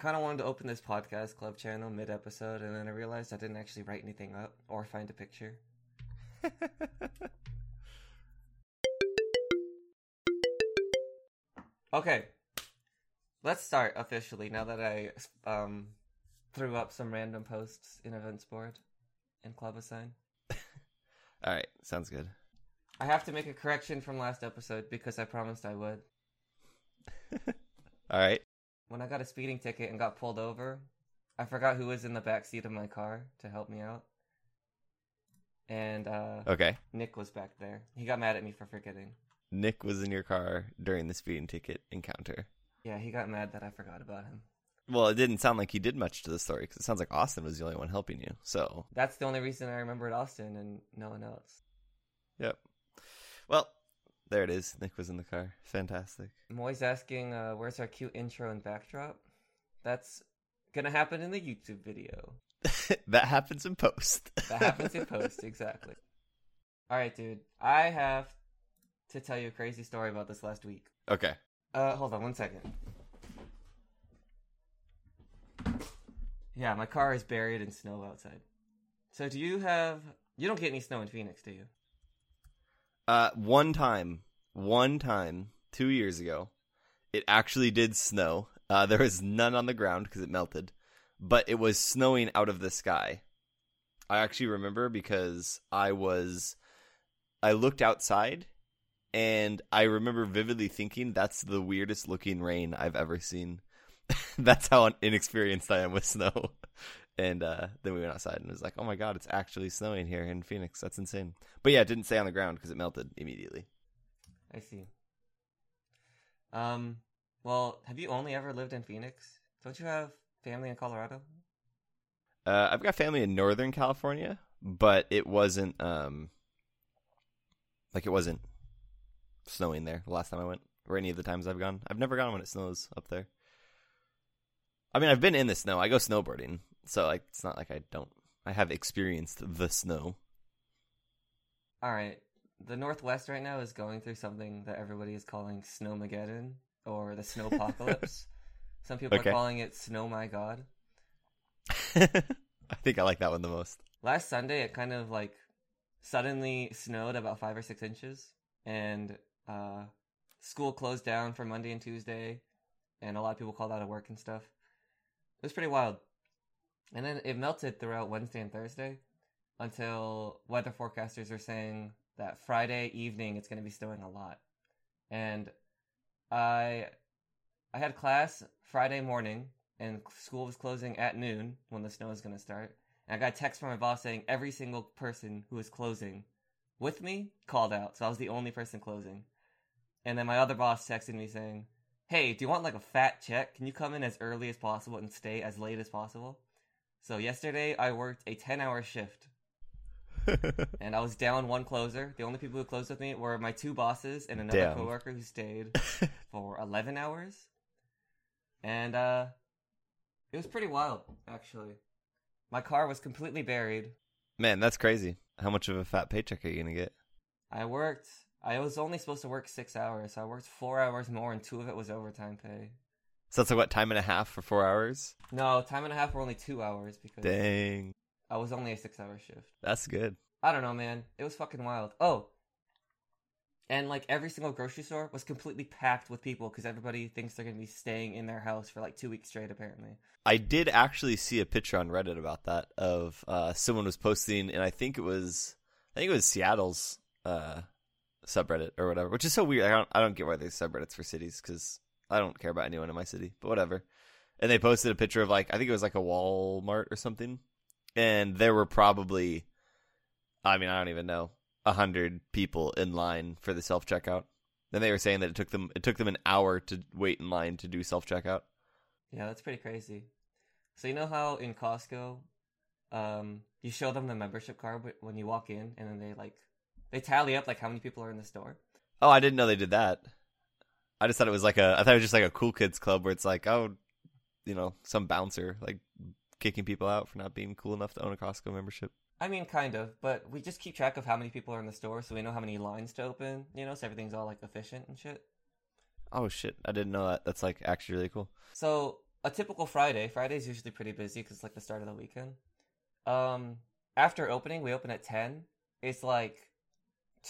kind of wanted to open this podcast club channel mid episode, and then I realized I didn't actually write anything up or find a picture. okay, let's start officially now that I um threw up some random posts in events board and club assign. All right, sounds good. I have to make a correction from last episode because I promised I would. All right. When I got a speeding ticket and got pulled over, I forgot who was in the back seat of my car to help me out. And uh, Okay. Nick was back there. He got mad at me for forgetting. Nick was in your car during the speeding ticket encounter. Yeah, he got mad that I forgot about him. Well, it didn't sound like he did much to the story because it sounds like Austin was the only one helping you. So, That's the only reason I remembered Austin and no one else. yep. Well, there it is. Nick was in the car. Fantastic. I'm always asking, uh, where's our cute intro and backdrop? That's gonna happen in the YouTube video. that happens in post. That happens in post, exactly. Alright, dude. I have to tell you a crazy story about this last week. okay. Uh, hold on one second. Yeah, my car is buried in snow outside. So, do you have. You don't get any snow in Phoenix, do you? Uh, one time, one time, two years ago, it actually did snow. Uh, there was none on the ground because it melted, but it was snowing out of the sky. I actually remember because I was, I looked outside, and I remember vividly thinking that's the weirdest looking rain I've ever seen. that's how inexperienced I am with snow. And uh, then we went outside and it was like, oh my god, it's actually snowing here in Phoenix. That's insane. But yeah, it didn't stay on the ground because it melted immediately. I see. Um, well, have you only ever lived in Phoenix? Don't you have family in Colorado? Uh, I've got family in Northern California, but it wasn't um like it wasn't snowing there the last time I went, or any of the times I've gone. I've never gone when it snows up there. I mean, I've been in the snow. I go snowboarding, so like it's not like I don't. I have experienced the snow. Alright. The Northwest right now is going through something that everybody is calling Snowmageddon or the Snowpocalypse. Some people Okay. are calling it Snow My God. I think I like that one the most. Last Sunday, it kind of like suddenly snowed about five or six inches, and uh, school closed down for Monday and Tuesday, and a lot of people called out of work and stuff. It was pretty wild. And then it melted throughout Wednesday and Thursday until weather forecasters are saying that Friday evening it's going to be snowing a lot. And I I had class Friday morning and school was closing at noon when the snow was going to start. And I got a text from my boss saying every single person who was closing with me called out. So I was the only person closing. And then my other boss texted me saying, Hey, do you want like a fat check? Can you come in as early as possible and stay as late as possible? So yesterday I worked a 10 hour shift and I was down one closer. The only people who closed with me were my two bosses and another Damn. coworker who stayed for 11 hours. And uh it was pretty wild actually. My car was completely buried. Man, that's crazy. How much of a fat paycheck are you gonna get? I worked I was only supposed to work 6 hours. So I worked 4 hours more and 2 of it was overtime pay. So that's like what time and a half for four hours? No, time and a half were only 2 hours because Dang, I was only a 6-hour shift. that's good. I don't know, man. It was fucking wild. Oh. And like every single grocery store was completely packed with people because everybody thinks they're gonna be staying in their house for like two weeks straight, apparently. I did actually see a picture on Reddit about that of uh, someone was posting, and I think it was, I think it was Seattle's uh, subreddit or whatever, which is so weird. I don't, I don't get why there's subreddits for cities because I don't care about anyone in my city, but whatever. And they posted a picture of like, I think it was like a Walmart or something, and there were probably, I mean, I don't even know, a hundred people in line for the self checkout. Then they were saying that it took them, it took them an hour to wait in line to do self checkout. Yeah, that's pretty crazy. So you know how in Costco, um, you show them the membership card when you walk in, and then they like they tally up like how many people are in the store. Oh, I didn't know they did that. I just thought it was like a. I thought it was just like a cool kids club where it's like, oh, you know, some bouncer like kicking people out for not being cool enough to own a Costco membership. I mean, kind of, but we just keep track of how many people are in the store, so we know how many lines to open. You know, so everything's all like efficient and shit. Oh shit, I didn't know that. That's like actually really cool. So a typical Friday. Friday's usually pretty busy because it's like the start of the weekend. Um, after opening, we open at 10. It's like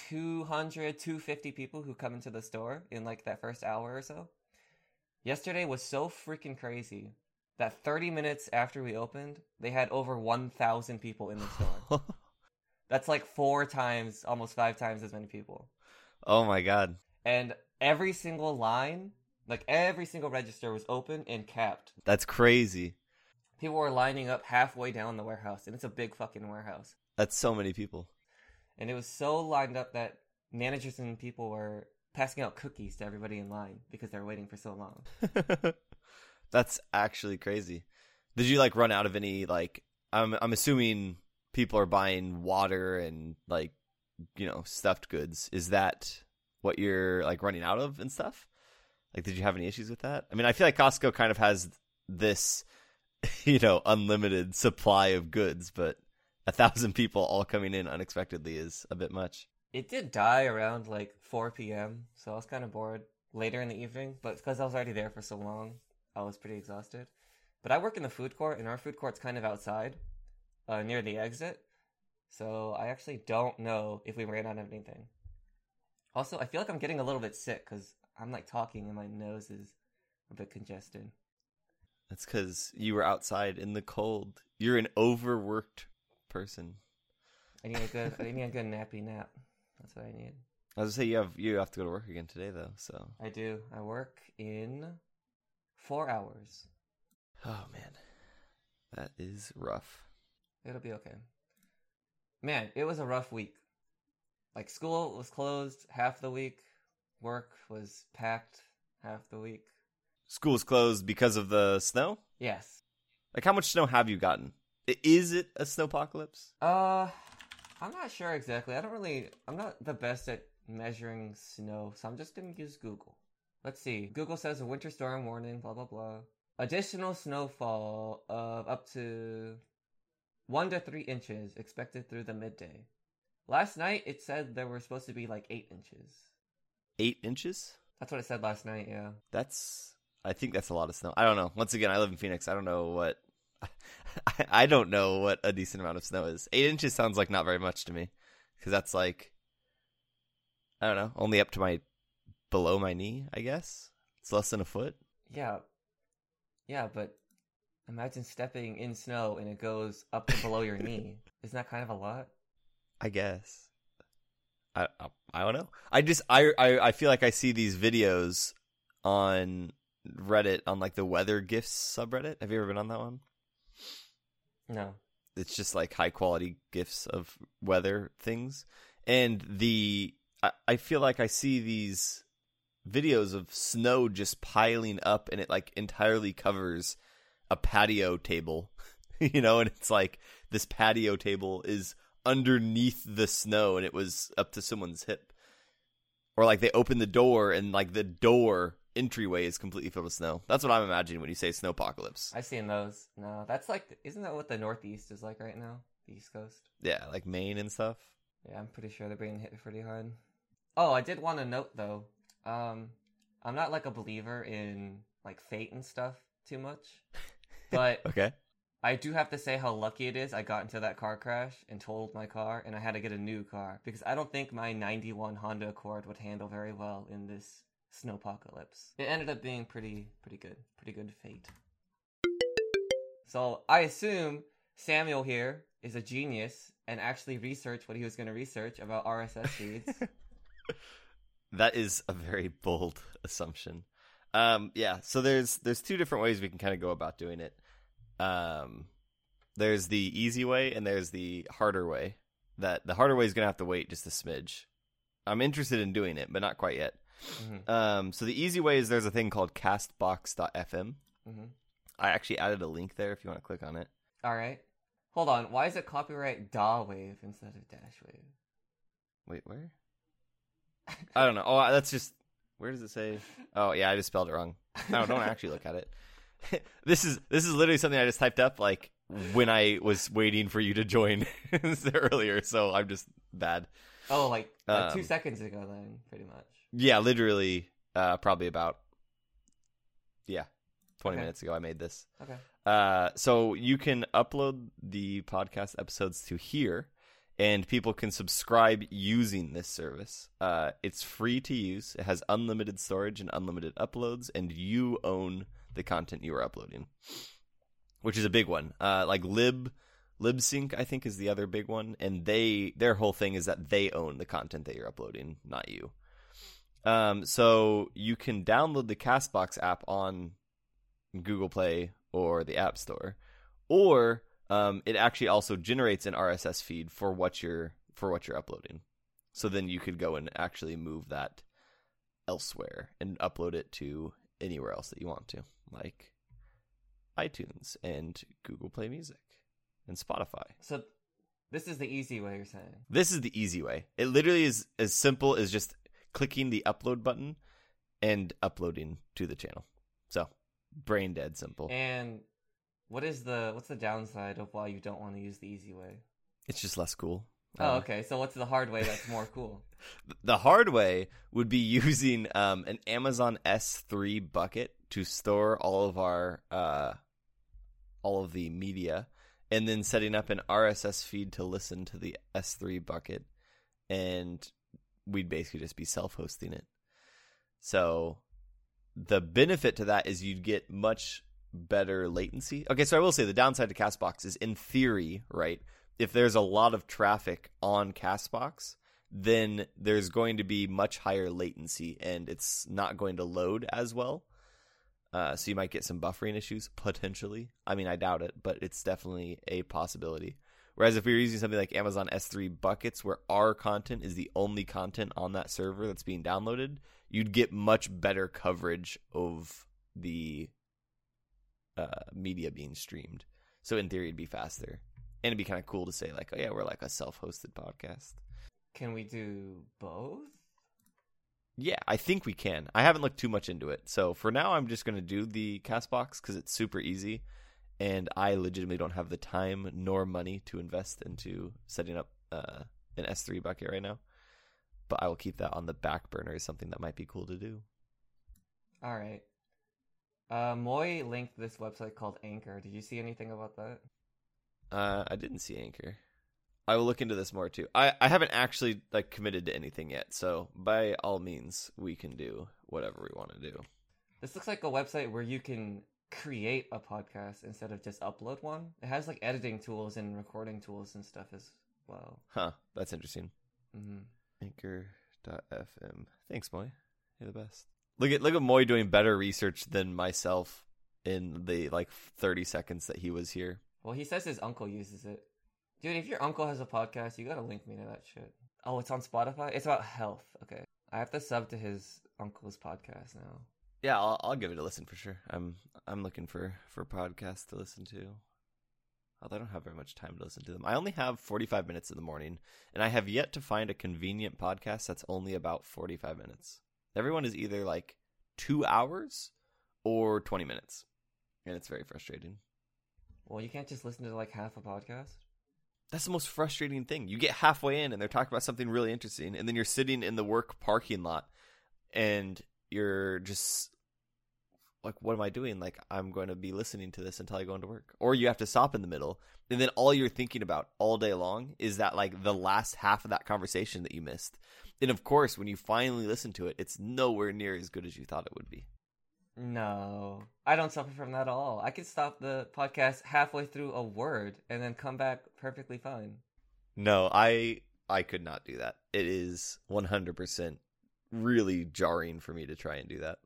200, 250 people who come into the store in like that first hour or so. Yesterday was so freaking crazy that 30 minutes after we opened, they had over 1,000 people in the store. That's like four times, almost five times as many people. oh my god. And every single line, like every single register was open and capped. That's crazy. People were lining up halfway down the warehouse, and it's a big fucking warehouse. That's so many people. And it was so lined up that managers and people were passing out cookies to everybody in line because they were waiting for so long. That's actually crazy. Did you like run out of any like I'm I'm assuming people are buying water and like you know stuffed goods. Is that what you're like running out of and stuff? Like did you have any issues with that? I mean, I feel like Costco kind of has this you know, unlimited supply of goods, but a thousand people all coming in unexpectedly is a bit much. It did die around like 4 p.m., so I was kind of bored later in the evening, but because I was already there for so long, I was pretty exhausted. But I work in the food court, and our food court's kind of outside, uh, near the exit, so I actually don't know if we ran out of anything. Also, I feel like I'm getting a little bit sick because I'm like talking and my nose is a bit congested. That's because you were outside in the cold. You're an overworked person. I need a good, I need a good nappy nap. That's what I need. I was gonna say you have you have to go to work again today though, so I do. I work in four hours. Oh man. That is rough. It'll be okay. Man, it was a rough week. Like school was closed half the week, work was packed half the week. School's closed because of the snow? Yes. Like how much snow have you gotten? Is it a snowpocalypse? Uh I'm not sure exactly. I don't really I'm not the best at measuring snow, so I'm just gonna use Google. Let's see. Google says a winter storm warning, blah blah blah. Additional snowfall of up to one to three inches expected through the midday. Last night it said there were supposed to be like eight inches. Eight inches? That's what it said last night, yeah. That's I think that's a lot of snow. I don't know. Once again, I live in Phoenix. I don't know what I, I don't know what a decent amount of snow is. Eight inches sounds like not very much to me, because that's like I don't know, only up to my below my knee. I guess it's less than a foot. Yeah. Yeah, but imagine stepping in snow and it goes up to below your knee. Isn't that kind of a lot? I guess. I, I I don't know. I just I, I I feel like I see these videos on Reddit on like the weather gifs subreddit. Have you ever been on that one? No. It's just like high quality gifs of weather things, and the I, I feel like I see these videos of snow just piling up, and it like entirely covers a patio table, you know, and it's like this patio table is underneath the snow and it was up to someone's hip. Or like they open the door and like the door entryway is completely filled with snow. That's what I'm imagining when you say snow apocalypse. I've seen those. No, that's like, isn't that what the Northeast is like right now? The East Coast? Yeah, like Maine and stuff. Yeah, I'm pretty sure they're being hit pretty hard. Oh, I did want to note though, um, I'm not like a believer in like fate and stuff too much, but Okay. I do have to say how lucky it is I got into that car crash and totaled my car and I had to get a new car because I don't think my 91 Honda Accord would handle very well in this snowpocalypse. It ended up being pretty pretty good. Pretty good fate. So, I assume Samuel here is a genius and actually researched what he was going to research about RSS feeds. That is a very bold assumption. Um, yeah, so there's there's two different ways we can kind of go about doing it. Um, there's the easy way and there's the harder way. That the harder way is gonna have to wait just a smidge. I'm interested in doing it, but not quite yet. Mhm, Um, so the easy way is there's a thing called Castbox.fm. mhm. I actually added a link there if you want to click on it. All right. Hold on. Why is it copyright DAW wave instead of dash wave? Wait, where? I don't know. Oh, that's just where does it say? Oh, yeah, I just spelled it wrong. No, don't actually look at it. this is this is literally something I just typed up like when I was waiting for you to join earlier. So I'm just bad. Oh, like, like two Um, seconds ago, then, pretty much. Yeah, literally, uh, probably about yeah, 20 Okay. minutes ago. I made this. Okay. Uh, so you can upload the podcast episodes to here, and people can subscribe using this service. Uh, it's free to use. It has unlimited storage and unlimited uploads, and you own the content you are uploading, which is a big one. Uh, like lib Libsyn, I think, is the other big one, and they their whole thing is that they own the content that you're uploading, not you. Um, so you can download the Castbox app on Google Play or the App Store, or um, it actually also generates an RSS feed for what you're for what you're uploading. So then you could go and actually move that elsewhere and upload it to anywhere else that you want to, like iTunes and Google Play Music and Spotify. So this is the easy way you're saying. This is the easy way. It literally is as simple as just clicking the upload button and uploading to the channel. So, brain dead simple. And what is the what's the downside of why you don't want to use the easy way? It's just less cool. Oh, Uh, okay. So what's the hard way that's more cool? The hard way would be using um, an Amazon S3 bucket to store all of our uh, all of the media, and then setting up an RSS feed to listen to the S3 bucket, and we'd basically just be self-hosting it. So the benefit to that is you'd get much better latency. Okay, so I will say the downside to Castbox is in theory, right? If there's a lot of traffic on Castbox, then there's going to be much higher latency and it's not going to load as well. Uh, so you might get some buffering issues potentially. I mean, I doubt it, but it's definitely a possibility. Whereas if we were using something like Amazon S3 buckets, where our content is the only content on that server that's being downloaded, you'd get much better coverage of the uh, media being streamed. So in theory, it'd be faster, and it'd be kind of cool to say like, "Oh yeah, we're like a self-hosted podcast." Can we do both? Yeah, I think we can. I haven't looked too much into it. So for now, I'm just going to do the Castbox because it's super easy. And I legitimately don't have the time nor money to invest into setting up uh, an S3 bucket right now. But I will keep that on the back burner as something that might be cool to do. All right. Uh, Moy linked this website called Anchor. Did you see anything about that? Uh, I didn't see Anchor. I will look into this more too. I, I haven't actually like committed to anything yet, so by all means, we can do whatever we want to do. This looks like a website where you can create a podcast instead of just upload one. It has like editing tools and recording tools and stuff as well. Huh? That's interesting. hmm Anchor.fm. Thanks, Moy. You're the best. Look at look at Moy doing better research than myself in the like 30 seconds that he was here. Well, he says his uncle uses it. Dude, if your uncle has a podcast, you gotta link me to that shit. Oh, it's on Spotify? It's about health. Okay. I have to sub to his uncle's podcast now. Yeah, I'll, I'll give it a listen for sure. I'm I'm looking for for podcasts to listen to. Although I don't have very much time to listen to them. I only have 45 minutes in the morning, and I have yet to find a convenient podcast that's only about 45 minutes. Everyone is either like two hours or 20 minutes, and it's very frustrating. Well, you can't just listen to like half a podcast. That's the most frustrating thing. You get halfway in and they're talking about something really interesting, and then you're sitting in the work parking lot and you're just like, what am I doing? Like, I'm going to be listening to this until I go into work. Or you have to stop in the middle, and then all you're thinking about all day long is that, like, the last half of that conversation that you missed. And of course, when you finally listen to it, it's nowhere near as good as you thought it would be. No, I don't suffer from that at all. I can stop the podcast halfway through a word and then come back perfectly fine. No, I I could not do that. It is 100% really jarring for me to try and do that.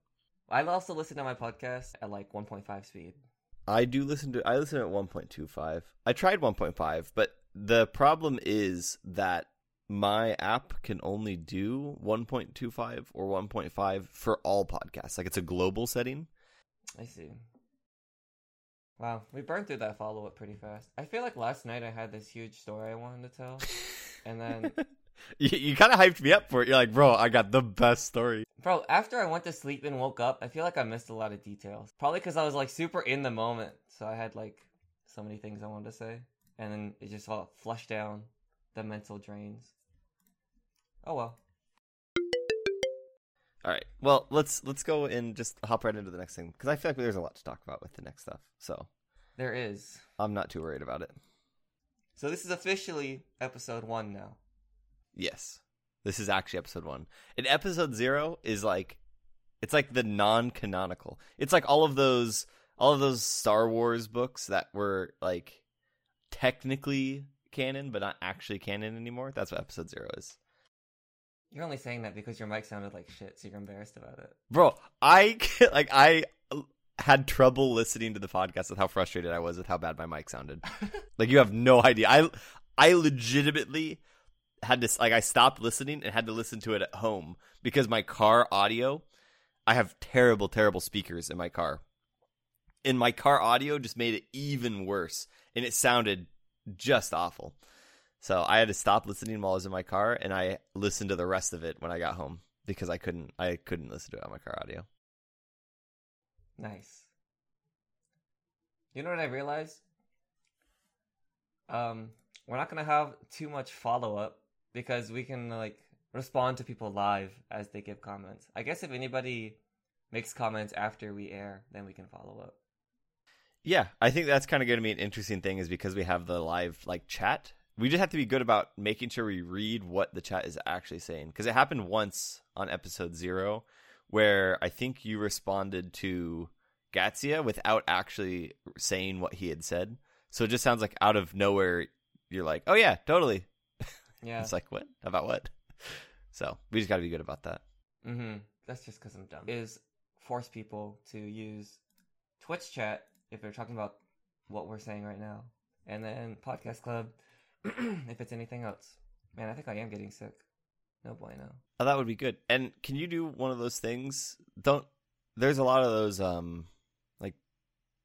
I also listen to my podcast at like 1.5 speed. I do listen to I listen at 1.25. I tried 1.5, but the problem is that my app can only do 1.25 or 1.5 for all podcasts. Like it's a global setting. I see. Wow, we burned through that follow up pretty fast. I feel like last night I had this huge story I wanted to tell, and then, you, you kind of hyped me up for it. You're like, "Bro, I got the best story." bro, after I went to sleep and woke up, I feel like I missed a lot of details. Probably because I was like super in the moment, so I had like so many things I wanted to say, and then it just all flushed down the mental drains. Oh well. All right. Well, let's let's go and just hop right into the next thing because I feel like there's a lot to talk about with the next stuff. So There is. I'm not too worried about it. So this is officially episode one now. Yes, this is actually episode one. And episode zero is like, it's like the non-canonical. It's like all of those all of those Star Wars books that were like technically canon but not actually canon anymore. That's what episode zero is. You're only saying that because your mic sounded like shit, so you're embarrassed about it. Bro, I like I had trouble listening to the podcast with how frustrated I was with how bad my mic sounded. like you have no idea. I I legitimately had to like I stopped listening and had to listen to it at home because my car audio I have terrible terrible speakers in my car. And my car audio just made it even worse and it sounded just awful. So I had to stop listening while I was in my car and I listened to the rest of it when I got home because I couldn't I couldn't listen to it on my car audio. Nice. You know what I realized? Um, we're not gonna have too much follow up because we can like respond to people live as they give comments. I guess if anybody makes comments after we air, then we can follow up. Yeah, I think that's kind of going to be an interesting thing is because we have the live like chat. We just have to be good about making sure we read what the chat is actually saying because it happened once on episode 0 where I think you responded to Gatsia without actually saying what he had said. So it just sounds like out of nowhere you're like, "Oh yeah, totally." Yeah. it's like, "What? About what?" So, we just got to be good about that. Mm-hmm. That's just because I'm dumb. Is force people to use Twitch chat if they're talking about what we're saying right now, and then Podcast Club if it's anything else. Man, I think I am getting sick. No bueno. Oh, that would be good. And can you do one of those things? Don't there's a lot of those um like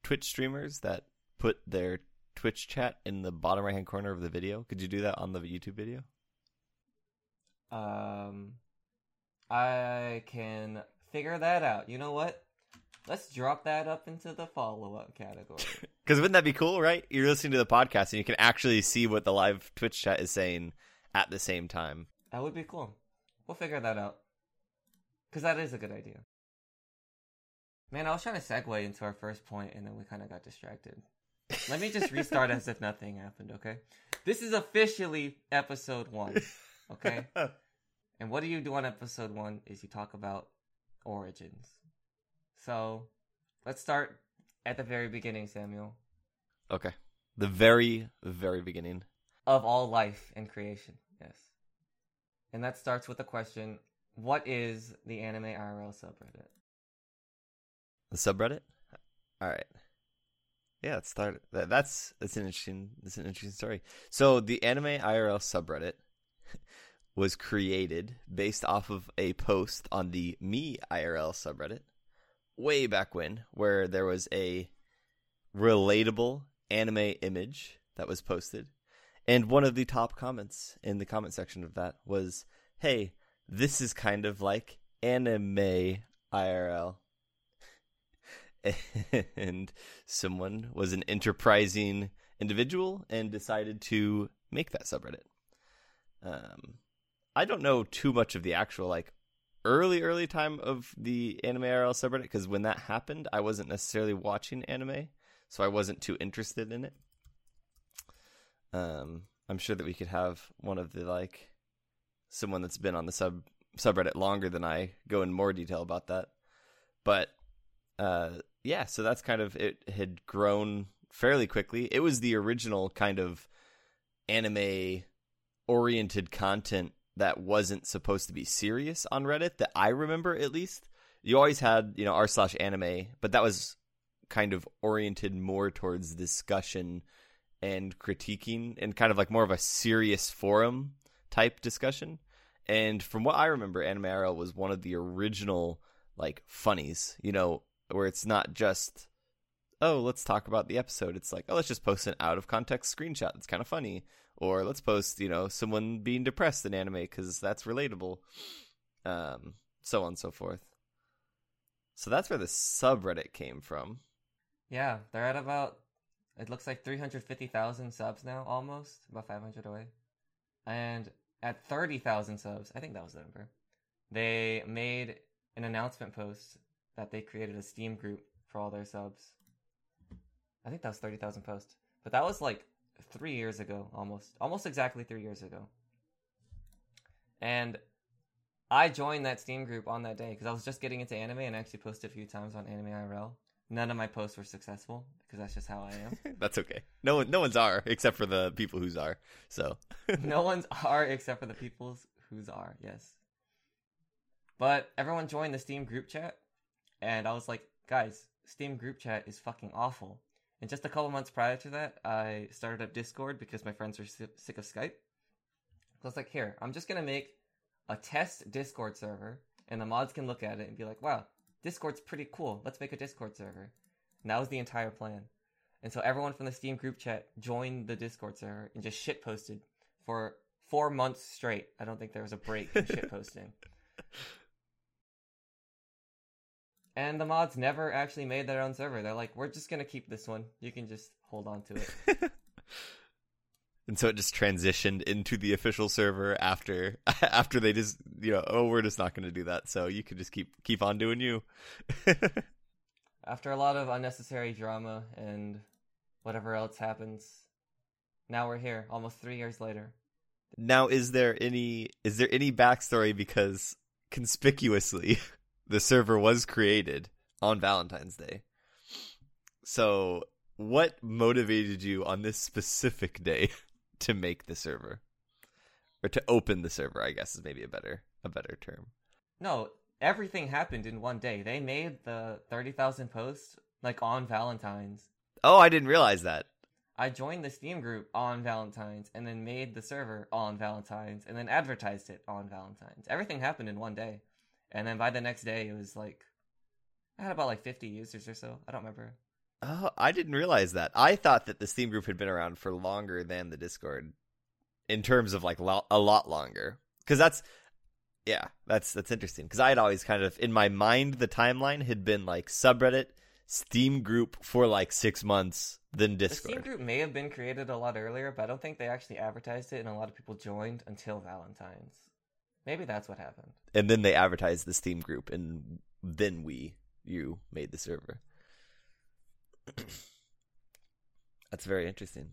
Twitch streamers that put their Twitch chat in the bottom right hand corner of the video. Could you do that on the YouTube video? Um, I can figure that out. You know what? Let's drop that up into the follow up category. Because wouldn't that be cool, right? You're listening to the podcast and you can actually see what the live Twitch chat is saying at the same time. that would be cool. We'll figure that out. Because that is a good idea. Man, I was trying to segue into our first point and then we kind of got distracted. Let me just restart as if nothing happened, okay? This is officially episode one, okay? And what do you do on episode one is you talk about origins. So let's start at the very beginning, Samuel, okay. The very, very beginning. of all life and creation. Yes. And that starts with the question What is the anime IRL subreddit? The subreddit? All right. Yeah, let's start. That, that's that's an interesting. That's an interesting story. So the anime IRL subreddit was created based off of a post on the Me IRL subreddit way back when, where there was a relatable anime image that was posted, and one of the top comments in the comment section of that was, "Hey, this is kind of like anime IRL." and someone was an enterprising individual and decided to make that subreddit. Um, I don't know too much of the actual like early early time of the anime IRL subreddit because when that happened, I wasn't necessarily watching anime, so I wasn't too interested in it. Um, I'm sure that we could have one of the like someone that's been on the sub subreddit longer than I go in more detail about that, but uh, yeah, so that's kind of it had grown fairly quickly. It was the original kind of anime oriented content that wasn't supposed to be serious on Reddit that I remember at least. You always had, you know, r slash anime, but that was kind of oriented more towards discussion and critiquing and kind of like more of a serious forum type discussion. And from what I remember, Anime IRL was one of the original like funnies, you know, where it's not just oh let's talk about the episode it's like oh let's just post an out of context screenshot that's kind of funny or let's post you know someone being depressed in anime because that's relatable um so on and so forth so that's where the subreddit came from Yeah, they're at about, it looks like 350,000 subs now, almost, about 500 away. And at 30,000 subs, I think that was the number, they made an announcement post that they created a Steam group for all their subs. I think that was 30,000 posts. But that was like three years ago, almost. Almost exactly three years ago. And I joined that Steam group on that day because I was just getting into anime and I actually posted a few times on Anime IRL. None of my posts were successful because that's just how I am. That's okay. No one, no one's are except for the people who's are. So no one's are except for the people's who's are. Yes. But everyone joined the Steam group chat, and I was like, guys, Steam group chat is fucking awful. And just a couple months prior to that, I started up Discord because my friends were sick of Skype. So I was like, here, I'm just gonna make a test Discord server, and the mods can look at it and be like, wow, Discord's pretty cool. Let's make a Discord server. And that was the entire plan. And so everyone from the Steam group chat joined the Discord server and just shit posted for four months straight. I don't think there was a break in shit posting. And the mods never actually made their own server. They're like, we're just gonna keep this one. You can just hold on to it. and so it just transitioned into the official server after after they just you know oh we're just not going to do that so you could just keep keep on doing you after a lot of unnecessary drama and whatever else happens now we're here almost three years later now is there any is there any backstory because conspicuously the server was created on valentine's day. So what motivated you on this specific day to make the server? Or to open the server i guess is maybe a better a better term. No everything happened in one day. They made the 30,000 posts like on valentines. Oh i didn't realize that. I joined the steam group on valentines and then made the server on valentines and then advertised it on valentines. Everything happened in one day and then by the next day it was like i had about like 50 users or so i don't remember Oh, I didn't realize that. I thought that the Steam group had been around for longer than the Discord, in terms of like lo- a lot longer. Because that's, yeah, that's that's interesting. Because I had always kind of in my mind the timeline had been like subreddit, Steam group for like six months, then Discord. The Steam group may have been created a lot earlier, but I don't think they actually advertised it, and a lot of people joined until Valentine's. Maybe that's what happened. And then they advertised the Steam group, and then we, you, made the server. That's very interesting.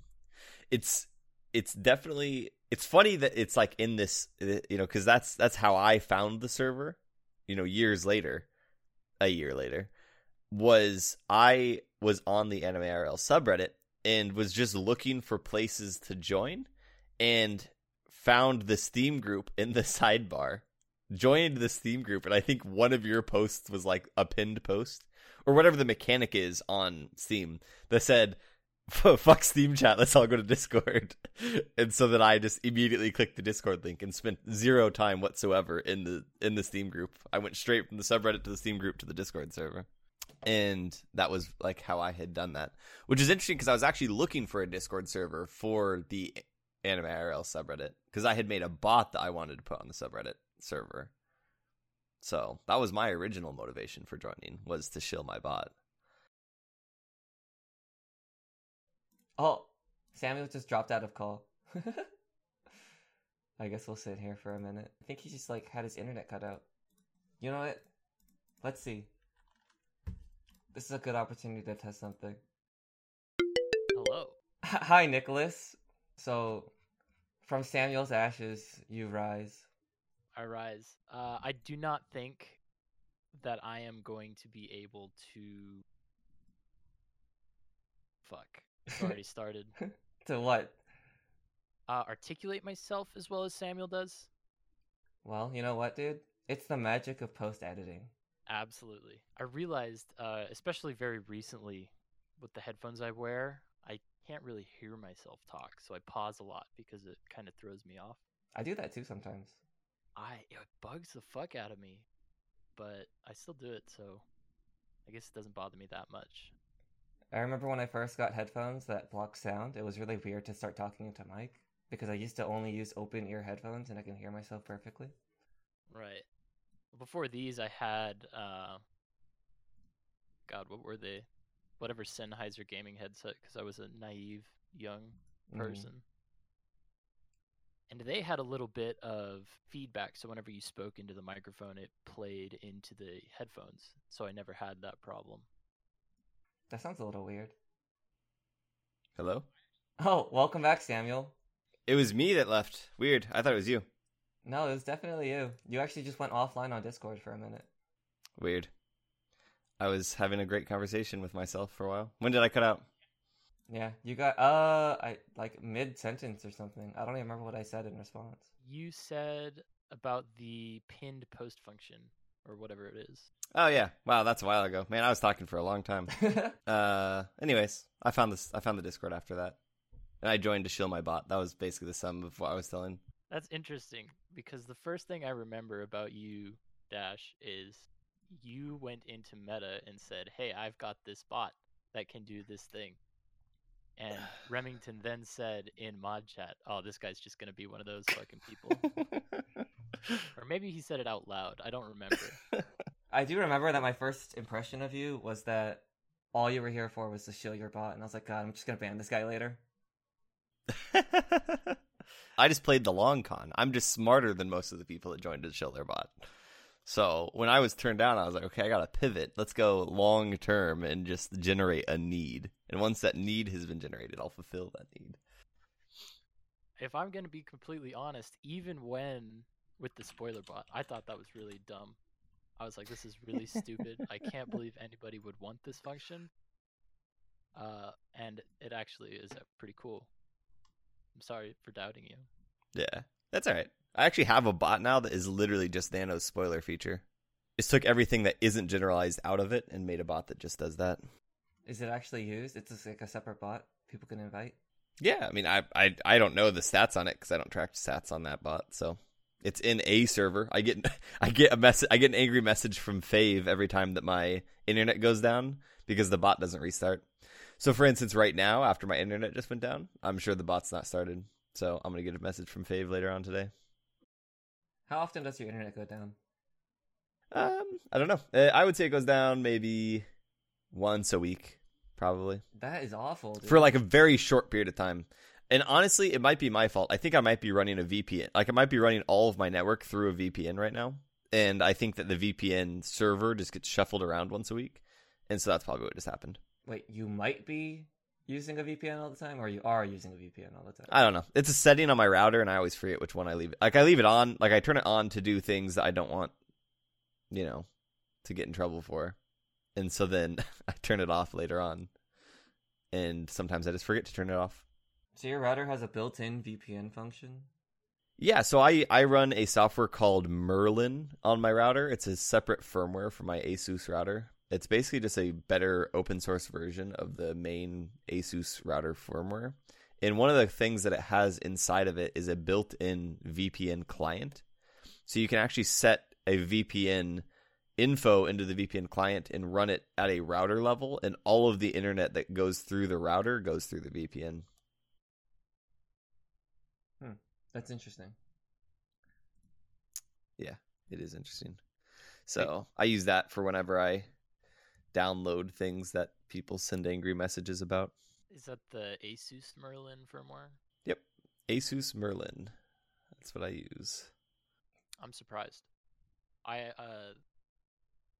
It's it's definitely it's funny that it's like in this you know because that's that's how I found the server. You know, years later, a year later, was I was on the Anime IRL subreddit and was just looking for places to join, and found the Steam group in the sidebar. Joined the Steam group, and I think one of your posts was like a pinned post or whatever the mechanic is on Steam that said, "Fuck Steam chat, let's all go to Discord," and so that I just immediately clicked the Discord link and spent zero time whatsoever in the in the Steam group. I went straight from the subreddit to the Steam group to the Discord server. And that was like how I had done that, which is interesting because I was actually looking for a Discord server for the Anime IRL subreddit because I had made a bot that I wanted to put on the subreddit server so that was my original motivation for joining was to shill my bot. Oh, Samuel just dropped out of call. I guess we'll sit here for a minute. I think he just like had his internet cut out. You know what? Let's see. This is a good opportunity to test something. Hello. Hi, Nicholas. So, from Samuel's ashes, you rise. I rise. Uh, I do not think that I am going to be able to. Fuck. It's already started. to what? Uh, articulate myself as well as Samuel does. Well, you know what, dude? It's the magic of post editing. Absolutely. I realized, uh, especially very recently, with the headphones I wear, can't really hear myself talk, so I pause a lot because it kind of throws me off. I do that too sometimes. I it bugs the fuck out of me, but I still do it, so I guess it doesn't bother me that much. I remember when I first got headphones that block sound. It was really weird to start talking into mic because I used to only use open ear headphones and I can hear myself perfectly. Right. Before these, I had uh, God, what were they? Whatever Sennheiser gaming headset, because I was a naive young mm-hmm. person. Mm and they had a little bit of feedback. So whenever you spoke into the microphone, it played into the headphones. So I never had that problem. That sounds a little weird. Hello? Oh, welcome back, Samuel. It was me that left. Weird. I thought it was you. No, it was definitely you. You actually just went offline on Discord for a minute. Weird. I was having a great conversation with myself for a while. When did I cut out? Yeah, you got uh, I like mid sentence or something. I don't even remember what I said in response. You said about the pinned post function or whatever it is. Oh yeah. Wow, that's a while ago. Man, I was talking for a long time. uh anyways, I found this I found the Discord after that. And I joined to shill my bot. That was basically the sum of what I was telling. That's interesting because the first thing I remember about you, Dash, is you went into Meta and said, "Hey, I've got this bot that can do this thing." And Remington then said in mod chat, "Oh, this guy's just gonna be one of those fucking people." or maybe he said it out loud. I don't remember. I do remember that my first impression of you was that all you were here for was to shill your bot, and I was like, God, I'm just gonna ban this guy later. I just played the long con. I'm just smarter than most of the people that joined to shill their bot. So when I was turned down, I was like, okay, I gotta pivot. Let's go long term and just generate a need. And once that need has been generated, I'll fulfill that need. If I'm gonna be completely honest, even when with the spoiler bot, I thought that was really dumb. I was like, this is really stupid. I can't believe anybody would want this function. Uh, and it actually is uh, pretty cool. I'm sorry for doubting you. Yeah, that's all right. I actually have a bot now that is literally just Nano's spoiler feature. Just took everything that isn't generalized out of it and made a bot that just does that. Is it actually used? It's just like a separate bot people can invite. Yeah, I mean, I I, I don't know the stats on it because I don't track stats on that bot. So it's in a server. I get I get a message. I get an angry message from Fave every time that my internet goes down because the bot doesn't restart. So, for instance, right now after my internet just went down, I'm sure the bot's not started. So I'm gonna get a message from Fave later on today. How often does your internet go down? Um, I don't know. Uh, I would say it goes down maybe once a week, probably That is awful. Dude. for like a very short period of time. And honestly, it might be my fault. I think I might be running a VPN. Like I might be running all of my network through a VPN right now. And I think that the VPN server just gets shuffled around once a week. And so that's probably what just happened. Wait, you might be using a VPN all the time, or you are using a VPN all the time. I don't know. It's a setting on my router and I always forget which one I leave. Like I leave it on, like I turn it on to do things that I don't want, you know, to get in trouble for. And so then I turn it off later on. And sometimes I just forget to turn it off. So your router has a built-in VPN function. Yeah, so I, I run a software called Merlin on my router. It's a separate firmware for my Asus router. It's basically just a better open source version of the main Asus router firmware. And one of the things that it has inside of it is a built in VPN client. So you can actually set a VPN info into the VPN client and run it at a router level, and all of the internet that goes through the router goes through the VPN. Hmm. That's interesting. Yeah, it is interesting. So I use that for whenever I download things that people send angry messages about. Is that the Asus Merlin firmware? Yep. Asus Merlin. That's what I use. I'm surprised. I uh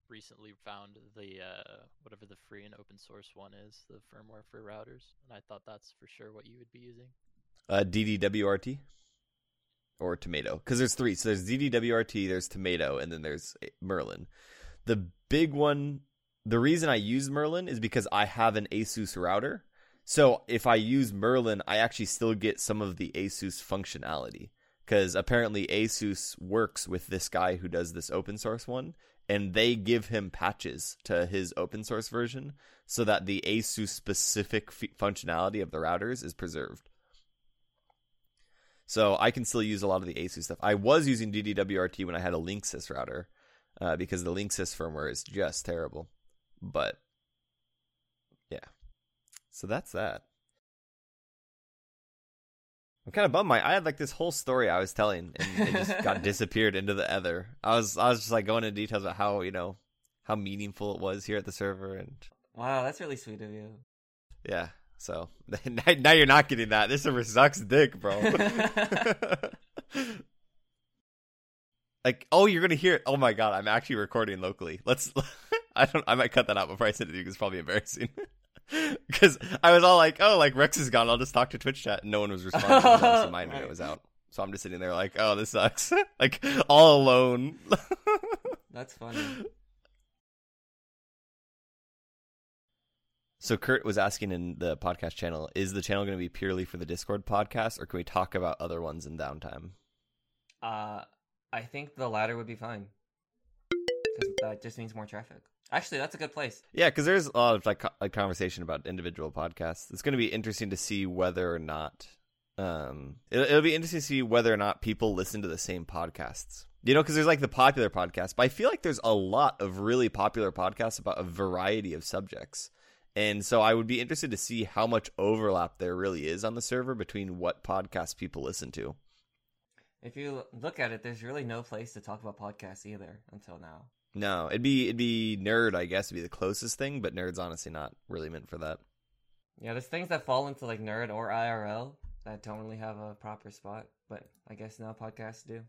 recently found the uh whatever the free and open source one is, the firmware for routers, and I thought that's for sure what you would be using. Uh, DDWRT or Tomato because there's three. So there's DDWRT, there's Tomato, and then there's eh, Merlin. The big one, the reason I use Merlin is because I have an Asus router. So if I use Merlin, I actually still get some of the Asus functionality because apparently Asus works with this guy who does this open source one, and they give him patches to his open source version so that the Asus specific f- functionality of the routers is preserved. So I can still use a lot of the ASUS stuff. I was using DDWRT when I had a Linksys router uh, because the Linksys firmware is just terrible. But yeah, so that's that. I'm kind of bummed. My I had like this whole story I was telling, and it just got disappeared into the ether. I was I was just like going into details about how you know how meaningful it was here at the server, and Wow, that's really sweet of you. yeah, So now you're not getting that. This server sucks dick, bro. like, oh, you're gonna hear it. Oh my god, I'm actually recording locally. Let's. I don't. I might cut that out before I send it to you. 'cause It's probably embarrassing. Because I was all like, oh, like Rex is gone. I'll just talk to Twitch chat, and no one was responding. obviously my internet was out. So I'm just sitting there like, oh, this sucks. like all alone. That's funny. So Kurt was asking in the podcast channel, is the channel going to be purely for the Discord podcast, or can we talk about other ones in downtime? Uh, I think the latter would be fine. Because that just means more traffic. Actually, that's a good place. Yeah, because there's a lot of like, co- like conversation about individual podcasts. It's going to be interesting to see whether or not um it'll, it'll be interesting to see whether or not people listen to the same podcasts. You know, because there's like the popular podcasts, but I feel like there's a lot of really popular podcasts about a variety of subjects. And so I would be interested to see how much overlap there really is on the server between what podcasts people listen to. If you look at it, there's really no place to talk about podcasts either until now. No, it'd be it'd be nerd, I guess, would be the closest thing, but nerd's honestly not really meant for that. Yeah, there's things that fall into like nerd or IRL that don't really have a proper spot, but I guess now podcasts do.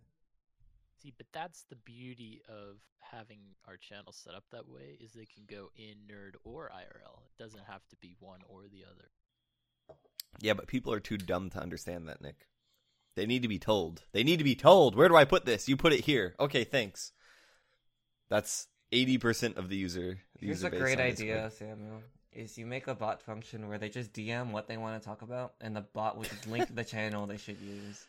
See, but that's the beauty of having our channel set up that way is they can go in nerd or IRL. It doesn't have to be one or the other. Yeah, but people are too dumb to understand that, Nick. They need to be told. They need to be told. Where do I put this? You put it here. Okay, thanks. That's eighty percent of the user. The Here's user a base great idea. Samuel. Is you make a bot function where they just DM what they want to talk about, and the bot will just link the channel they should use.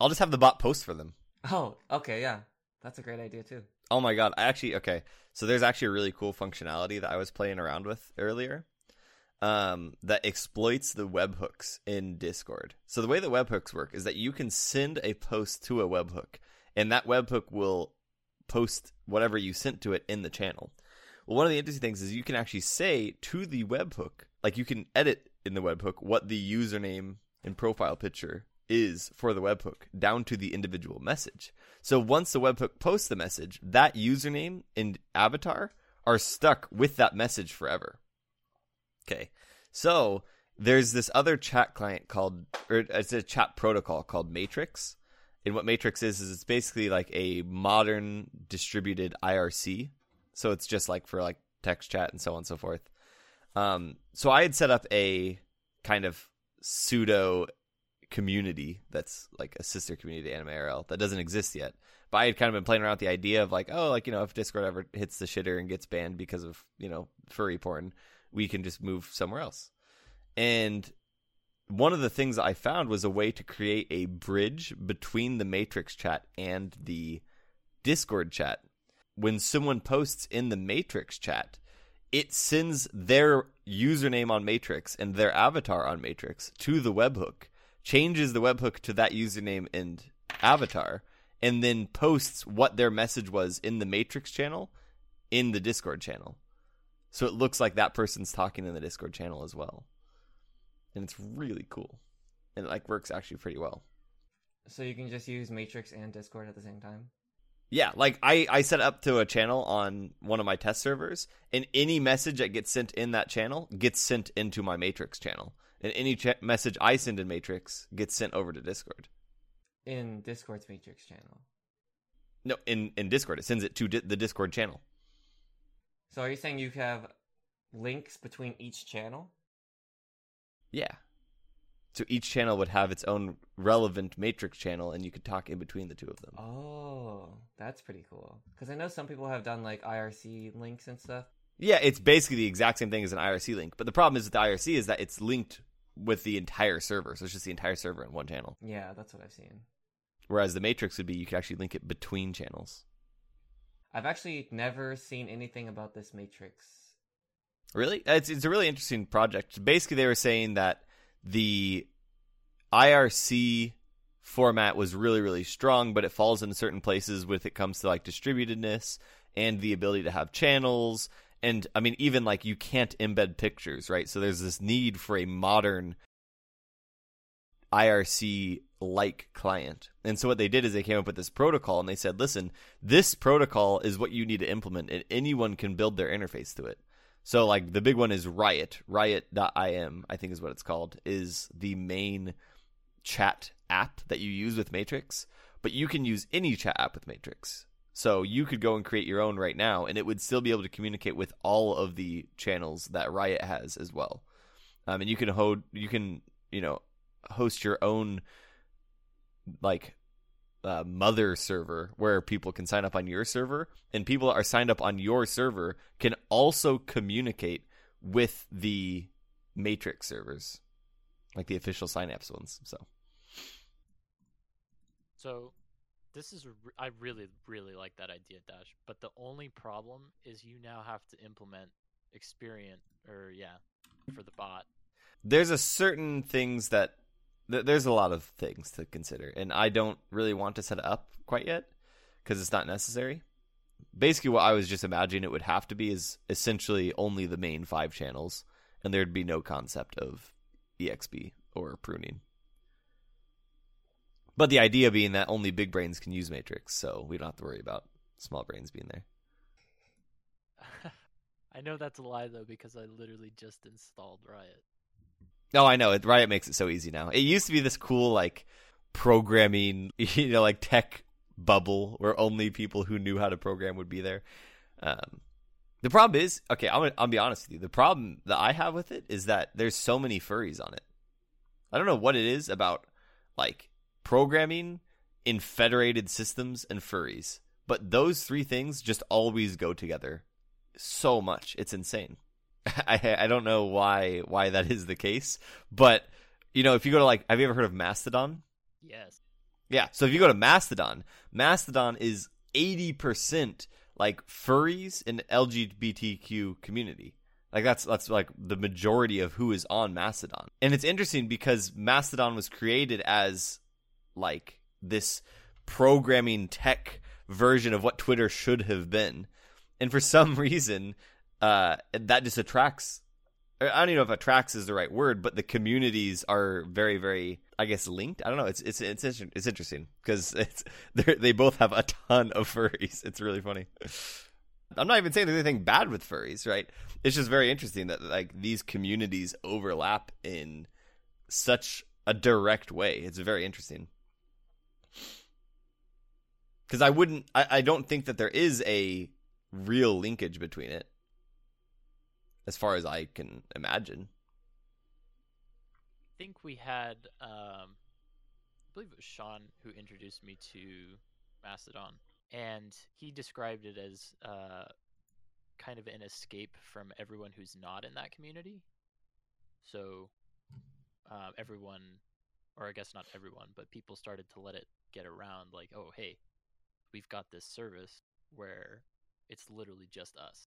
I'll just have the bot post for them. Oh, okay, yeah, that's a great idea too. Oh my god! I actually okay. So there's actually a really cool functionality that I was playing around with earlier, um, that exploits the webhooks in Discord. So the way the webhooks work is that you can send a post to a webhook, and that webhook will post whatever you sent to it in the channel. Well, one of the interesting things is you can actually say to the webhook, like you can edit in the webhook what the username and profile picture is for the webhook down to the individual message. So once the webhook posts the message, that username and avatar are stuck with that message forever. Okay. So there's this other chat client called, or it's a chat protocol called Matrix. And what Matrix is, is it's basically like a modern distributed IRC. So it's just like for like text chat and so on and so forth. Um, so I had set up a kind of pseudo community that's like a sister community to Anime IRL that doesn't exist yet. But I had kind of been playing around with the idea of like, oh, like you know, if Discord ever hits the shitter and gets banned because of you know furry porn, we can just move somewhere else. And one of the things I found was a way to create a bridge between the Matrix chat and the Discord chat. When someone posts in the Matrix chat, it sends their username on Matrix and their avatar on Matrix to the webhook, changes the webhook to that username and avatar, and then posts what their message was in the Matrix channel in the Discord channel. So it looks like that person's talking in the Discord channel as well. And it's really cool. And it like works actually pretty well. So you can just use Matrix and Discord at the same time. Yeah, like I, I set up to a channel on one of my test servers, and any message that gets sent in that channel gets sent into my Matrix channel. And any ch- message I send in Matrix gets sent over to Discord. In Discord's Matrix channel. No, in, in Discord. It sends it to di- the Discord channel. So are you saying you have links between each channel? Yeah. So each channel would have its own relevant Matrix channel, and you could talk in between the two of them. Oh, that's pretty cool. Because I know some people have done like IRC links and stuff. Yeah, it's basically the exact same thing as an IRC link. But the problem is with the IRC is that it's linked with the entire server. So it's just the entire server in one channel. Yeah, that's what I've seen. Whereas the Matrix would be you could actually link it between channels. I've actually never seen anything about this Matrix. Really? It's it's a really interesting project. Basically they were saying that the IRC format was really really strong, but it falls in certain places with it comes to like distributedness and the ability to have channels and I mean even like you can't embed pictures, right? So there's this need for a modern IRC like client. And so what they did is they came up with this protocol and they said, "Listen, this protocol is what you need to implement and anyone can build their interface to it." So like the big one is Riot. Riot.im, I think is what it's called, is the main chat app that you use with Matrix, but you can use any chat app with Matrix. So you could go and create your own right now and it would still be able to communicate with all of the channels that Riot has as well. Um, and you can hold you can, you know, host your own like uh, mother server where people can sign up on your server and people are signed up on your server can also communicate with the matrix servers like the official synapse ones so So, this is i really really like that idea, Dash. But the only problem is you now have to implement Experience or yeah for the bot. there's a certain things that th- there's a lot of things to consider and i don't really want to set it up quite yet because it's not necessary. Basically what i was just imagining it would have to be is essentially only the main five channels and there'd be no concept of exp or pruning. But the idea being that only big brains can use matrix so we don't have to worry about small brains being there. I know that's a lie though because I literally just installed Riot. No, I know. It, Riot makes it so easy now. It used to be this cool like programming, you know, like tech bubble where only people who knew how to program would be there. Um, the problem is, okay, I'm gonna, I'll be honest with you. The problem that I have with it is that there's so many furries on it. I don't know what it is about like programming in federated systems and furries, but those three things just always go together so much. It's insane. I I don't know why why that is the case, but you know, if you go to like, have you ever heard of Mastodon? Yes. Yeah. So if you go to Mastodon, Mastodon is eighty percent like furries and LGBTQ community. Like that's that's like the majority of who is on Mastodon. And it's interesting because Mastodon was created as like this programming tech version of what Twitter should have been. And for some reason, uh, that just attracts. I don't even know if attracts is the right word, but the communities are very, very, I guess, linked. I don't know. It's it's it's it's interesting because it's they both have a ton of furries. It's really funny. I'm not even saying there's anything bad with furries, right? It's just very interesting that like these communities overlap in such a direct way. It's very interesting because I wouldn't, I, I don't think that there is a real linkage between it, as far as I can imagine. I think we had um I believe it was Sean who introduced me to Mastodon and he described it as uh kind of an escape from everyone who's not in that community. So um, everyone or I guess not everyone, but people started to let it get around like, "Oh, hey, we've got this service where it's literally just us.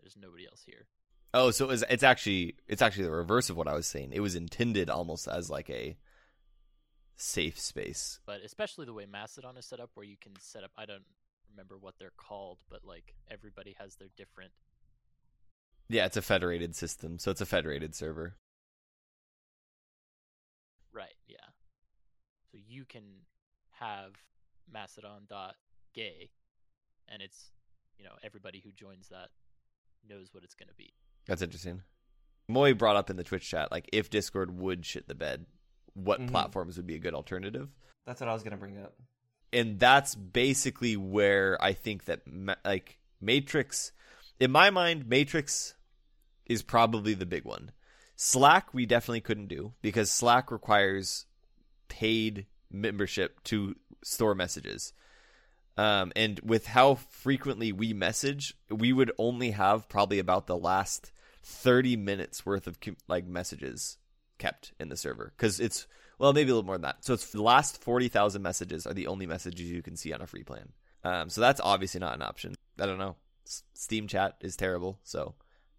There's nobody else here." Oh, so it's it's actually it's actually the reverse of what I was saying. It was intended almost as like a safe space. but especially the way Mastodon is set up, where you can set up. I don't remember what they're called, but like everybody has their different. Yeah, it's a federated system, so it's a federated server. Right. Yeah. So you can have Mastodon.gay, and it's you know everybody who joins that knows what it's going to be. That's interesting. Moy brought up in the Twitch chat like if Discord would shit the bed, what Mhm. platforms would be a good alternative? That's what I was gonna bring up. and that's basically where I think that ma- like Matrix, in my mind, Matrix is probably the big one. Slack we definitely couldn't do because Slack requires paid membership to store messages. Um, and with how frequently we message, we would only have probably about the last 30 minutes worth of like messages kept in the server. Because it's well maybe a little more than that. So it's the last 40,000 messages are the only messages you can see on a free plan. Um, so that's obviously not an option. I don't know. S- steam chat is terrible so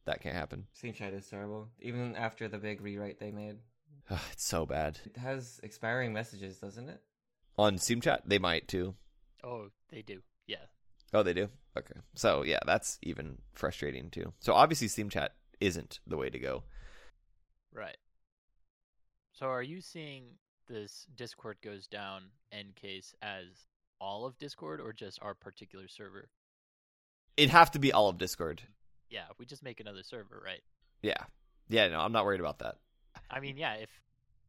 that can't happen. Steam chat is terrible. Even after the big rewrite they made. it's so bad. It has expiring messages, doesn't it? on steam chat they might too. Oh, they do. Yeah. oh they do? Okay. So yeah that's even frustrating too. So obviously steam chat isn't the way to go Right. So are you seeing this Discord goes down end case as all of Discord or just our particular server? it'd have to be all of discord yeah, we just make another server, right? Yeah, yeah. No, I'm not worried about that. I mean, yeah, if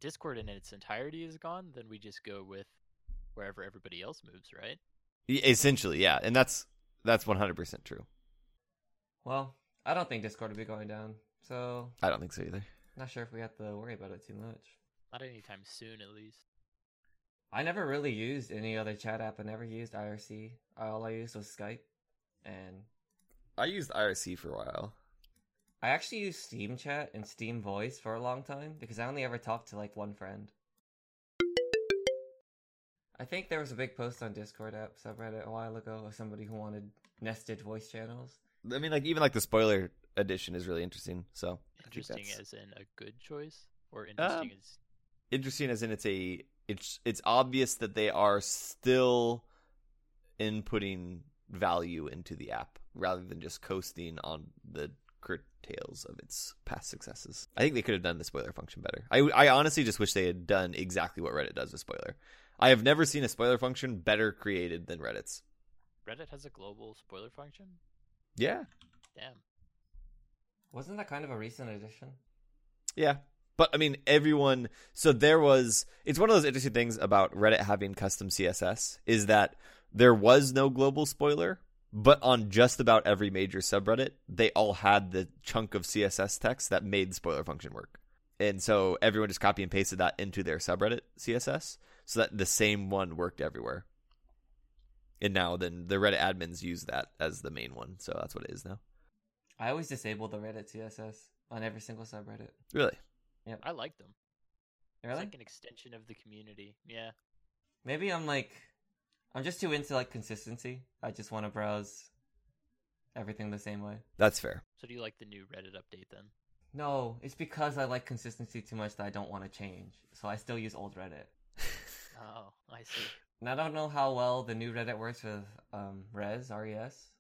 Discord in its entirety is gone, then we just go with wherever everybody else moves, right? Essentially, yeah, and that's that's 100 percent true. Well, I don't think Discord will be going down, so I don't think so either. not sure if we have to worry about it too much. Not anytime soon, at least. I never really used any other chat app. I never used IRC. All I used was Skype, and I used IRC for a while. I actually used Steam Chat and Steam Voice for a long time because I only ever talked to like one friend. I think there was a big post on Discord app subreddit a while ago of somebody who wanted nested voice channels. I mean, like even like the spoiler edition is really interesting. So Interesting that's- as in a good choice, or interesting Um, as interesting as in it's a it's it's obvious that they are still inputting value into the app rather than just coasting on the curtails of its past successes. I think they could have done the spoiler function better. I I honestly just wish they had done exactly what Reddit does with spoiler. I have never seen a spoiler function better created than Reddit's. Reddit has a global spoiler function. Yeah. Damn. Wasn't that kind of a recent addition? Yeah. But I mean, everyone. So there was. It's one of those interesting things about Reddit having custom CSS is that there was no global spoiler, but on just about every major subreddit, they all had the chunk of CSS text that made the spoiler function work. And so everyone just copy and pasted that into their subreddit CSS so that the same one worked everywhere. And now then the Reddit admins use that as the main one. So that's what it is now. I always disable the Reddit CSS on every single subreddit. Really? Yeah. I like them. It's Really? like an extension of the community. Yeah. Maybe I'm like, I'm just too into like consistency. I just want to browse everything the same way. That's fair. So do you like the new Reddit update then? No, it's because I like consistency too much that I don't want to change. So I still use old Reddit. Oh, I see. And I don't know how well the new Reddit works with um, Res RES.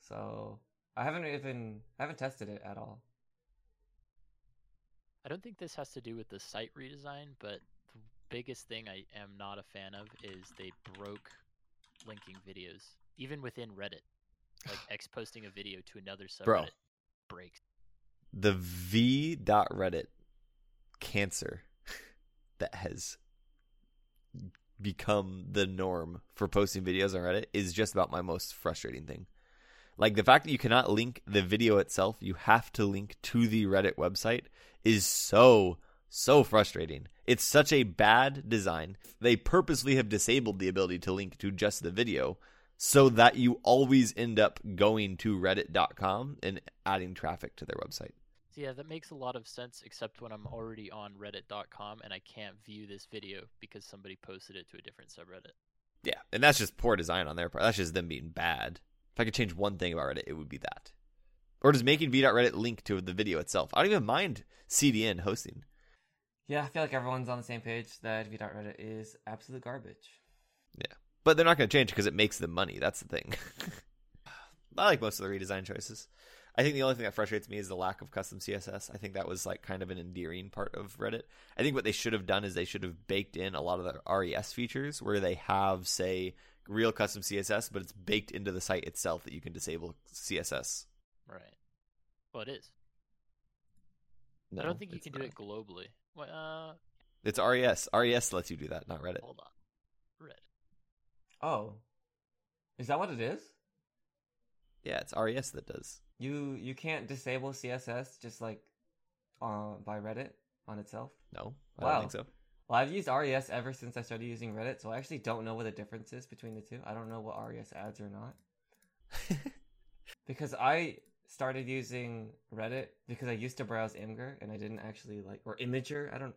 So I haven't even I haven't tested it at all. I don't think this has to do with the site redesign, but the biggest thing I am not a fan of is they broke linking videos, even within Reddit. Like X posting a video to another subreddit Bro. breaks. the v dot Reddit cancer that has become the norm for posting videos on Reddit is just about my most frustrating thing. Like the fact that you cannot link the video itself, you have to link to the Reddit website is so so frustrating. It's such a bad design. They purposely have disabled the ability to link to just the video so that you always end up going to reddit.com and adding traffic to their website. So yeah, that makes a lot of sense, except when I'm already on reddit.com and I can't view this video because somebody posted it to a different subreddit. Yeah, and that's just poor design on their part. That's just them being bad. If I could change one thing about Reddit, it would be that. Or just making v.reddit link to the video itself. I don't even mind CDN hosting. Yeah, I feel like everyone's on the same page that v.reddit is absolute garbage. Yeah, but they're not going to change because it makes them money. That's the thing. I like most of the redesign choices. I think the only thing that frustrates me is the lack of custom CSS. I think that was like kind of an endearing part of Reddit. I think what they should have done is they should have baked in a lot of the RES features where they have, say, real custom CSS, but it's baked into the site itself that you can disable CSS. Right. Well, it is. No, I don't think you it's can do it globally. Well, uh, It's RES. RES lets you do that, not Reddit. hold on. Reddit. Oh, is that what it is? Yeah, it's RES that does. You you can't disable CSS just like uh, by Reddit on itself. No, I Wow. don't think so. Well, I've used RES ever since I started using Reddit, so I actually don't know what the difference is between the two. I don't know what RES adds or not because I started using Reddit because I used to browse Imgur and I didn't actually like or Imager. I don't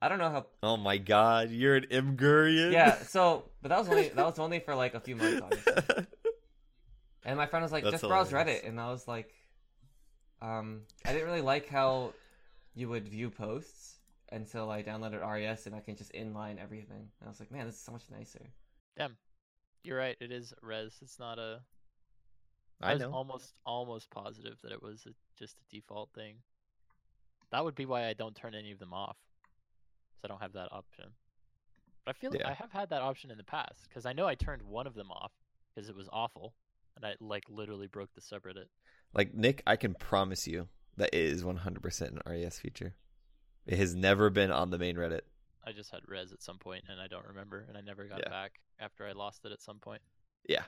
I don't know how. oh my god, you're an Imgurian? Yeah, so but that was only that was only for like a few months. And my friend was like, That's "Just browse. Reddit," and I was like, um, I didn't really like how you would view posts until I downloaded RES and I can just inline everything. And I was like, man, this is so much nicer. Damn. You're right. It is res. It's not a. I was know. almost almost positive that it was a, just a default thing. That would be why I don't turn any of them off, because I don't have that option. But I feel like I have had that option in the past, because I know I turned one of them off because it was awful, and I like literally broke the subreddit. Like Nick, I can promise you that it is 100% an RES feature. It has never been on the main Reddit. I just had res at some point and I don't remember, and I never got Yeah. back after I lost it at some point. Yeah.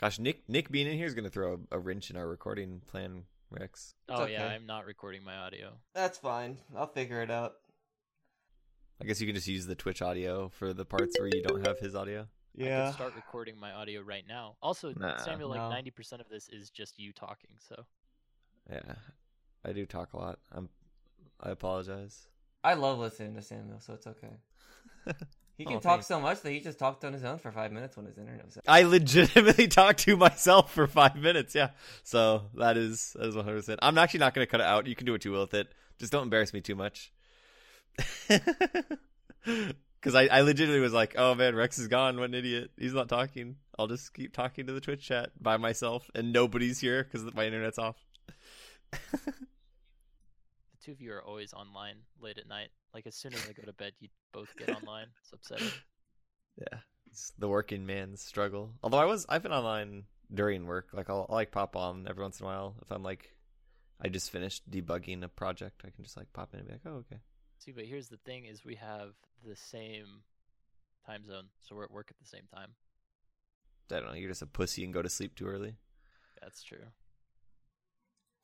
Gosh, Nick Nick being in here is gonna throw a, a wrench in our recording plan, Rex. It's oh yeah. I'm not recording my audio. That's fine. I'll figure it out. I guess you can just use the Twitch audio for the parts where you don't have his audio. I could start recording my audio right now. Also, Nah. Samuel, like No. ninety percent of this is just you talking. So Yeah, I do talk a lot. I'm. I apologize. I love listening to Samuel, so it's okay. He oh, can Oh, talk thanks. so much that he just talked on his own for five minutes when his internet was out. I legitimately talked to myself for five minutes. Yeah, so that is that is 100. percent I'm actually not gonna cut it out. You can do what you will with it. Just don't embarrass me too much. Because I, I legitimately was like, oh man, Rex is gone. What an idiot. He's not talking. I'll just keep talking to the Twitch chat by myself, and nobody's here because my internet's off. the two of you are always online late at night. Like as soon as I go to bed, you both get online. It's upsetting. Yeah, it's the working man's struggle. Although I was, I've been online during work. Like I'll, I'll like pop on every once in a while if I'm like, I just finished debugging a project. I can just like pop in and be like, oh okay. See, but here's the thing: is we have the same time zone, so we're at work at the same time. I don't know. You're just a pussy and go to sleep too early. That's true.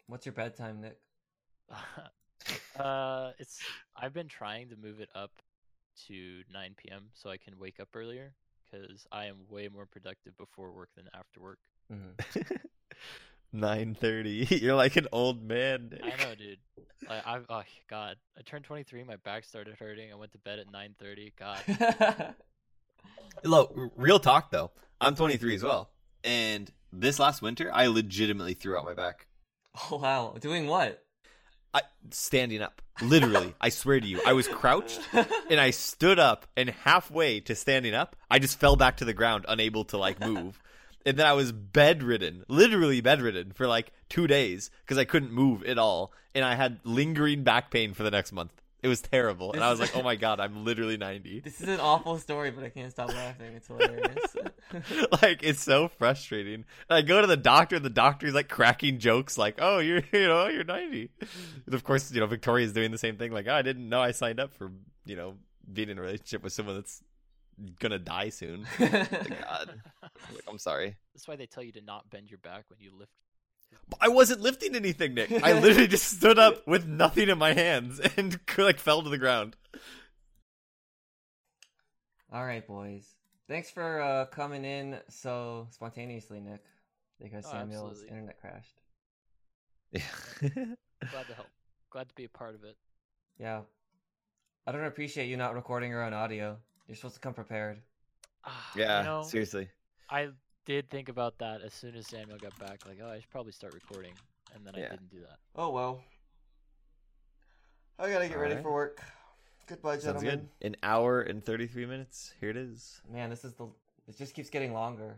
What's your bedtime, Nick? uh, it's I've been trying to move it up to 9 p.m. so I can wake up earlier because I am way more productive before work than after work. Mhm. Nine thirty. You're like an old man. Nick. I know, dude. Like, I oh god, I turned 23. My back started hurting. I went to bed at 9:30. God, Look, real talk though. I'm 23 as well, and this last winter, I legitimately threw out my back. oh wow, doing what? I standing up. Literally, I swear to you, I was crouched and I stood up, and halfway to standing up, I just fell back to the ground, unable to like move. And then I was bedridden, literally bedridden for like two days because I couldn't move at all, and I had lingering back pain for the next month. It was terrible, and I was like, "Oh my god, I'm literally 90." This is an awful story, but I can't stop laughing. It's hilarious. like it's so frustrating. And I go to the doctor, and the doctor's like cracking jokes, like, "Oh, you're you know you're 90." And of course, you know Victoria's doing the same thing, like, "Oh, I didn't know I signed up for you know being in a relationship with someone that's gonna die soon." God, Like, I'm sorry, that's why they tell you to not bend your back when you lift. I wasn't lifting anything, Nick. I literally just stood up with nothing in my hands and like fell to the ground. All right, boys. Thanks for uh, coming in so spontaneously, Nick, because Oh, Samuel's absolutely. internet crashed. Yeah. Glad to help. Glad to be a part of it. Yeah. I don't appreciate you not recording your own audio. You're supposed to come prepared. Ah, yeah, you know, seriously. I did think about that as soon as Samuel got back. Like, oh, I should probably start recording, and then Yeah. I didn't do that. Oh well. I gotta get ready Alright. for work. Goodbye, Sounds gentlemen. good. An hour and 33 minutes. Here it is. Man, this is the. It just keeps getting longer.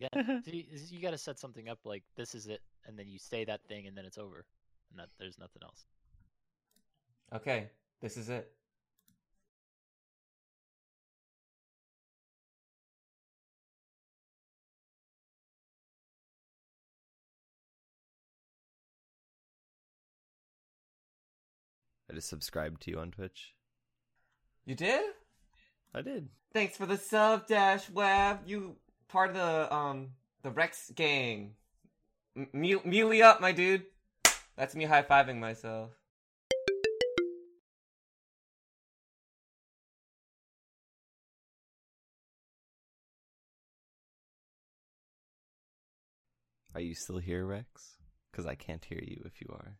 Yeah, see, you got to set something up like this is it, and then you say that thing, and then it's over, and that there's nothing else. Okay, this is it. I just subscribed to you on Twitch. You did? I did. Thanks for the sub, Dash Web. You part of the um the Rex gang. M- meal, mealy up, my dude. That's me high fiving myself. Are you still here, Rex? Because I can't hear you if you are.